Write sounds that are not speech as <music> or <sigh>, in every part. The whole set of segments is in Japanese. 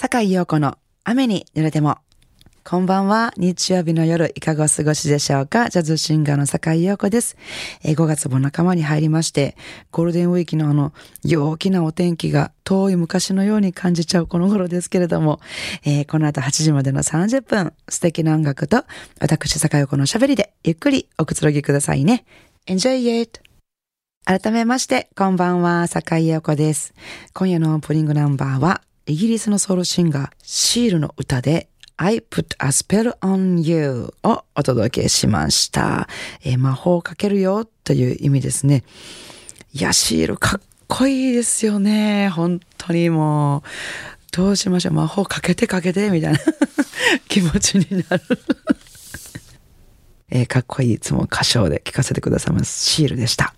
坂井陽子の雨に濡れても。こんばんは。日曜日の夜、いかがお過ごしでしょうかジャズシンガーの坂井陽子です。え5月も仲間に入りまして、ゴールデンウィークのあの、陽気なお天気が遠い昔のように感じちゃうこの頃ですけれども、えーこの後8時までの30分、素敵な音楽と、私坂井陽子の喋りで、ゆっくりおくつろぎくださいね。Enjoy it! 改めまして、こんばんは、坂井陽子です。今夜のオープニングナンバーは、イギリスのソウルシンガー、シールの歌で、I put a spell on you をお届けしました。えー魔法をかけるよという意味ですね。いや、シールかっこいいですよね。本当にもう、どうしましょう。魔法かけてかけてみたいな <laughs> 気持ちになる。えーかっこいいいつも歌唱で聴かせてくださいます。シールでした。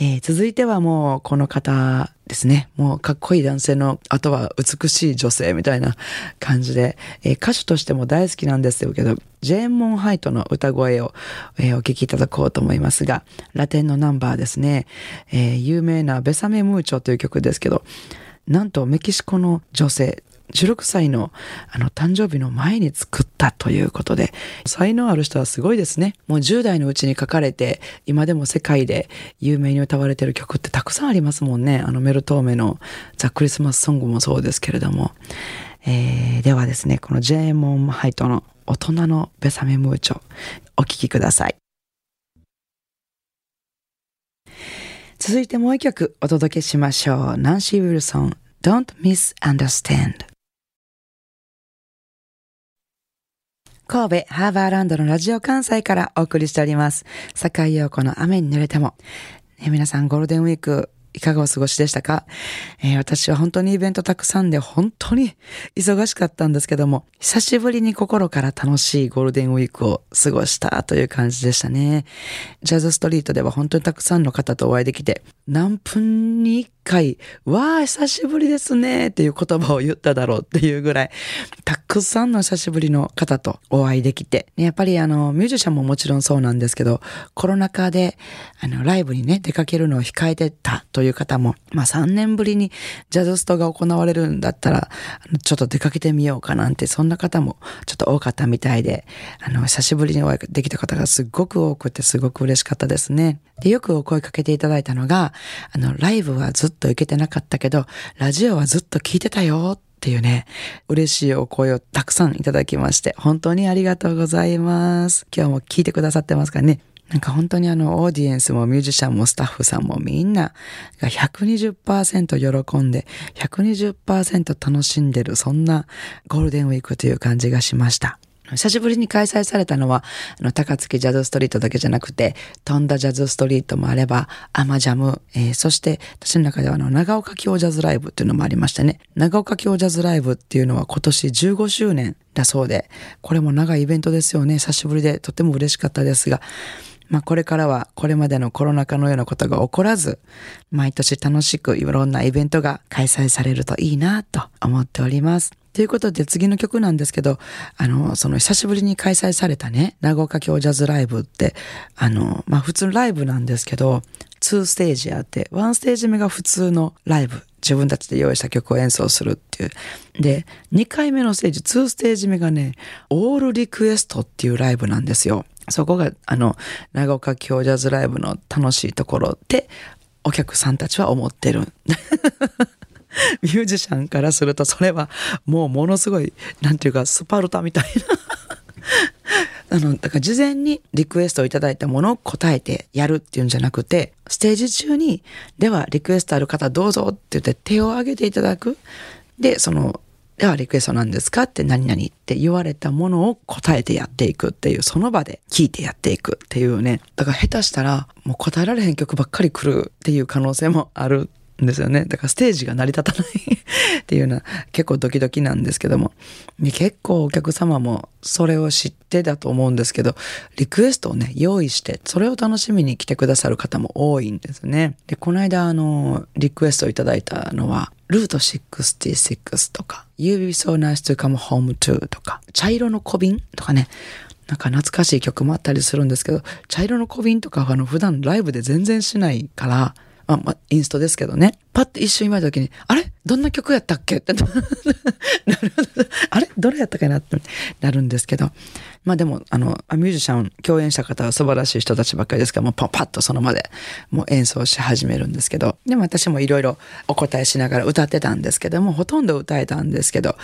えー続いてはもうこの方ですね。もうかっこいい男性の、あとは美しい女性みたいな感じで、えー歌手としても大好きなんですけど、ジェーン・モン・ハイトの歌声を、えーお聴きいただこうと思いますが、ラテンのナンバーですね。えー有名なベサメ・ムーチョという曲ですけど、なんとメキシコの女性、16歳のあの誕生日の前に作ったということで、才能ある人はすごいですね。もう10代のうちに書かれて、今でも世界で有名に歌われてる曲ってたくさんありますもんね。あのメルトーメのザ・クリスマスソングもそうですけれども。えーではですね、このジェーモン・ハイトの大人のベサメ・ムーチョ、お聴きください。続いてもう一曲お届けしましょう。ナンシー・ウィルソン、Don't Misunderstand。神戸ハーバーランドのラジオ関西からお送りしております。坂井陽子の雨に濡れても。ね、皆さんゴールデンウィークいかがお過ごしでしたか、えー私は本当にイベントたくさんで本当に忙しかったんですけども、久しぶりに心から楽しいゴールデンウィークを過ごしたという感じでしたね。ジャズストリートでは本当にたくさんの方とお会いできて、何分に一回、わあ、久しぶりですねっていう言葉を言っただろうっていうぐらい、たくさんの久しぶりの方とお会いできて、やっぱりあの、ミュージシャンももちろんそうなんですけど、コロナ禍で、あの、ライブにね、出かけるのを控えてたといういう方も、まあ3年ぶりにジャズストが行われるんだったら、ちょっと出かけてみようかなんて、そんな方もちょっと多かったみたいで、あの、久しぶりにお会いできた方がすごく多くて、すごく嬉しかったですね。で、よくお声かけていただいたのが、あの、ライブはずっと行けてなかったけど、ラジオはずっと聞いてたよっていうね、嬉しいお声をたくさんいただきまして、本当にありがとうございます。今日も聞いてくださってますからね。なんか本当にあの、オーディエンスもミュージシャンもスタッフさんもみんなが120%喜んで、120%楽しんでる、そんなゴールデンウィークという感じがしました。久しぶりに開催されたのは、あの、高槻ジャズストリートだけじゃなくて、飛んだジャズストリートもあれば、アマジャム、えーそして、私の中ではあの、長岡京ジャズライブっていうのもありましたね。長岡京ジャズライブっていうのは今年15周年だそうで、これも長いイベントですよね。久しぶりでとっても嬉しかったですが、まあこれからはこれまでのコロナ禍のようなことが起こらず、毎年楽しくいろんなイベントが開催されるといいなと思っております。ということで次の曲なんですけど、あの、その久しぶりに開催されたね、長岡京ジャズライブって、あの、まあ普通のライブなんですけど、2ステージあって、1ステージ目が普通のライブ。自分たちで用意した曲を演奏するっていう。で、2回目のステージ、2ステージ目がね、オールリクエストっていうライブなんですよ。そこが、あの、長岡京ジャズライブの楽しいところって、お客さんたちは思ってる。<laughs> ミュージシャンからするとそれはもうものすごい、なんていうか、スパルタみたいな。<laughs> あの、だから事前にリクエストをいただいたものを答えてやるっていうんじゃなくて、ステージ中に、ではリクエストある方どうぞって言って手を挙げていただく。で、その、ではリクエストなんですかって何々って言われたものを答えてやっていくっていう、その場で聞いてやっていくっていうね。だから下手したら、もう答えられへん曲ばっかり来るっていう可能性もあるんですよね。だからステージが成り立たない <laughs> っていうのは結構ドキドキなんですけども。結構お客様もそれを知ってだと思うんですけど、リクエストをね、用意して、それを楽しみに来てくださる方も多いんですね。で、この間あの、リクエストをいただいたのは、ルート66とか、You be so nice to come home to とか、茶色の小瓶とかね、なんか懐かしい曲もあったりするんですけど、茶色の小瓶とかはあの普段ライブで全然しないから、まあ、まあ、インストですけどね。パッて一瞬今た時に、あれ？どんな曲やったっけ？って。<laughs> なるあれ？どれやったかな？って。なるんですけど。まあでも、あの、ミュージシャン、共演した方は素晴らしい人たちばっかりですから、もうパッパッとその場でもう演奏し始めるんですけど、でも私もいろいろお答えしながら歌ってたんですけども、ほとんど歌えたんですけど、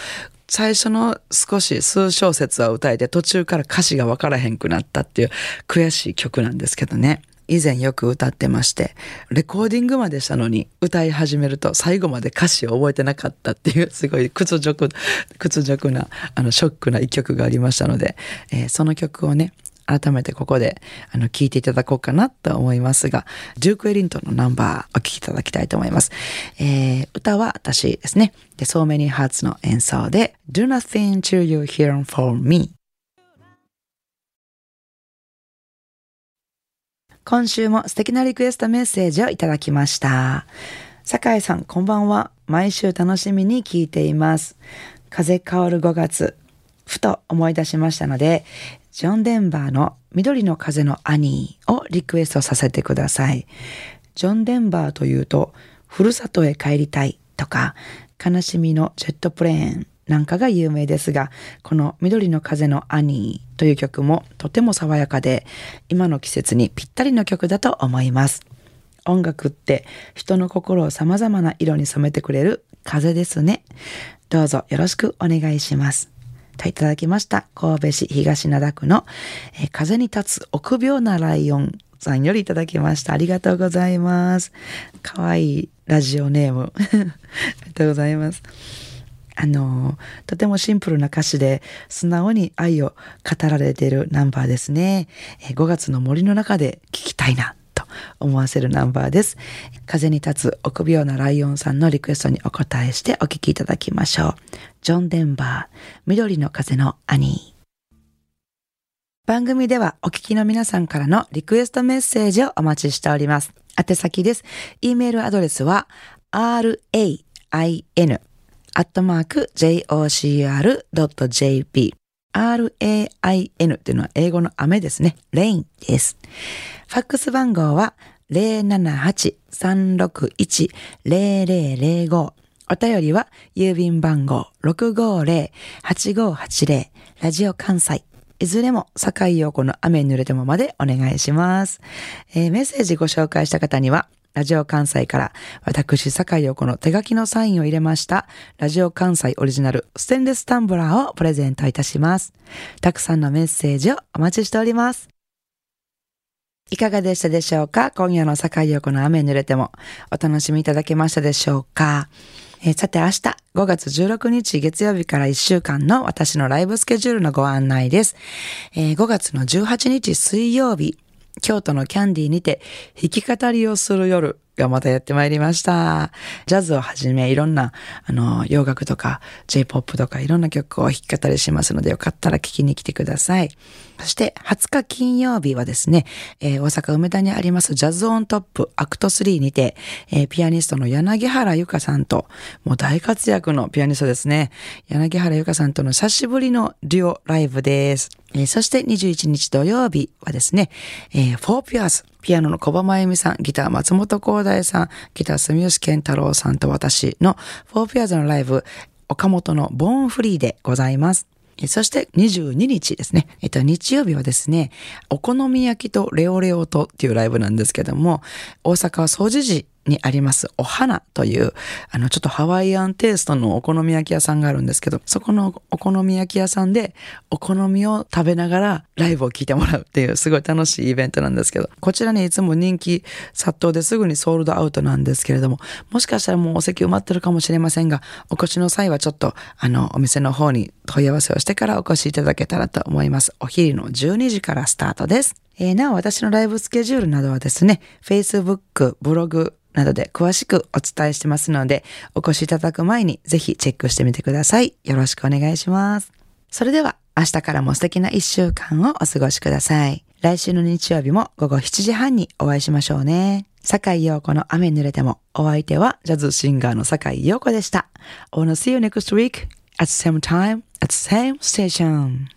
最初の少し数小節は歌えて途中から歌詞がわからへんくなったっていう悔しい曲なんですけどね。以前よく歌ってまして、レコーディングまでしたのに歌い始めると最後まで歌詞を覚えてなかったっていうすごい屈辱、屈辱な、あの、ショックな一曲がありましたので、えー、その曲をね、改めてここであの聞いていただこうかなと思いますが、ジューク・エリントンのナンバーお聴きいただきたいと思います。えー、歌は私ですね。で、So Many Hearts の演奏で Do Nothing Till You Hear For Me 今週も素敵なリクエストメッセージをいただきました。酒井さん、こんばんは。毎週楽しみに聞いています。風変わる5月、ふと思い出しましたので、ジョン・デンバーの緑の風のアニーをリクエストさせてください。ジョン・デンバーというと、ふるさとへ帰りたいとか、悲しみのジェットプレーンなんかが有名ですが、この緑の風のアニーという曲もとても爽やかで、今の季節にぴったりの曲だと思います。音楽って人の心を様々な色に染めてくれる風ですね。どうぞよろしくお願いします。といただきました。神戸市東灘区の、えー、風に立つ臆病なライオンさんよりいただきました。ありがとうございます。かわいいラジオネーム。<laughs> ありがとうございます。あの、とてもシンプルな歌詞で素直に愛を語られているナンバーですね。5月の森の中で聴きたいなと思わせるナンバーです。風に立つ臆病なライオンさんのリクエストにお答えしてお聴きいただきましょう。ジョン・デンバー、緑の風の兄。番組ではお聞きの皆さんからのリクエストメッセージをお待ちしております。宛先です。e メールアドレスは rain アットマーク jocr.jp rain っていうのは英語の雨ですね。rain です。ファックス番号は078-361-0005お便りは郵便番号650-8580ラジオ関西。いずれも、坂井陽子の雨に濡れてもまでお願いします、えー、メッセージご紹介した方には、ラジオ関西から私、坂井陽子の手書きのサインを入れましたラジオ関西オリジナルステンレスタンブラーをプレゼントいたします。たくさんのメッセージをお待ちしております。いかがでしたでしょうか？今夜の坂井陽子の雨濡れてもお楽しみいただけましたでしょうか？え、さて明日5月16日月曜日から1週間の私のライブスケジュールのご案内です。えー、5月の18日水曜日京都のキャンディーにて弾き語りをする夜。がまたやってまいりました。ジャズをはじめいろんな、あの、洋楽とか J-POP とかいろんな曲を弾き語りしますのでよかったら聴きに来てください。そして20日金曜日はですね、えー、大阪梅田にありますジャズオントップアクト3にて、えー、ピアニストの柳原由香さんと、もう大活躍のピアニストですね。柳原由香さんとの久しぶりのデュオライブです。えー、そして21日土曜日はですね、えー、フォーピアーズ、ピアノの小場真由美さん、ギター松本光大さん、ギター住吉健太郎さんと私のフォーピアーズのライブ、岡本のボーンフリーでございます。そして22日ですね。えっと、日曜日はですね、お好み焼きとレオレオとっていうライブなんですけども、大阪は掃除時にありますお花という、あの、ちょっとハワイアンテイストのお好み焼き屋さんがあるんですけど、そこのお好み焼き屋さんでお好みを食べながらライブを聴いてもらうっていうすごい楽しいイベントなんですけど、こちらにいつも人気殺到ですぐにソールドアウトなんですけれども、もしかしたらもうお席埋まってるかもしれませんが、お越しの際はちょっと、あの、お店の方に問い合わせをしてからお越しいただけたらと思います。お昼の12時からスタートです。えー、なお私のライブスケジュールなどはですね、Facebook、ブログ、などで詳しくお伝えしてますので、お越しいただく前にぜひチェックしてみてください。よろしくお願いします。それでは明日からも素敵な一週間をお過ごしください。来週の日曜日も午後7時半にお会いしましょうね。坂井陽子の雨濡れても、お相手はジャズシンガーの坂井陽子でした。I wanna see you next week at the same time at the same station.